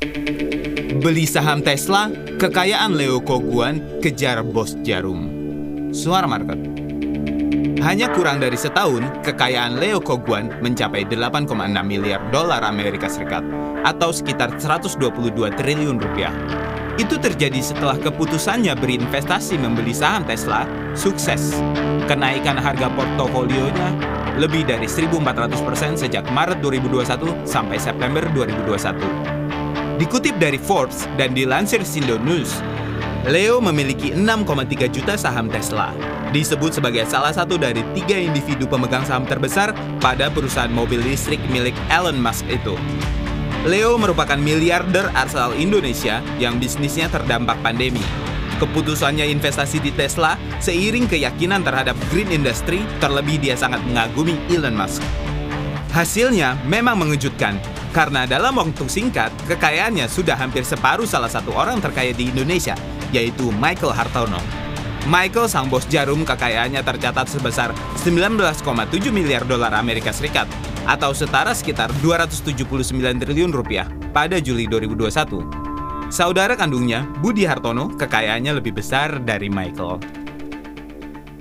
Beli saham Tesla, kekayaan Leo Koguan kejar bos jarum. Suara market. Hanya kurang dari setahun, kekayaan Leo Koguan mencapai 8,6 miliar dolar Amerika Serikat atau sekitar 122 triliun rupiah. Itu terjadi setelah keputusannya berinvestasi membeli saham Tesla sukses. Kenaikan harga portofolionya lebih dari 1.400% sejak Maret 2021 sampai September 2021. Dikutip dari Forbes dan dilansir Sindo News, Leo memiliki 6,3 juta saham Tesla. Disebut sebagai salah satu dari tiga individu pemegang saham terbesar pada perusahaan mobil listrik milik Elon Musk itu. Leo merupakan miliarder asal Indonesia yang bisnisnya terdampak pandemi. Keputusannya investasi di Tesla seiring keyakinan terhadap green industry, terlebih dia sangat mengagumi Elon Musk. Hasilnya memang mengejutkan, karena dalam waktu singkat, kekayaannya sudah hampir separuh salah satu orang terkaya di Indonesia, yaitu Michael Hartono. Michael sang bos jarum kekayaannya tercatat sebesar 19,7 miliar dolar Amerika Serikat atau setara sekitar 279 triliun rupiah pada Juli 2021. Saudara kandungnya, Budi Hartono, kekayaannya lebih besar dari Michael.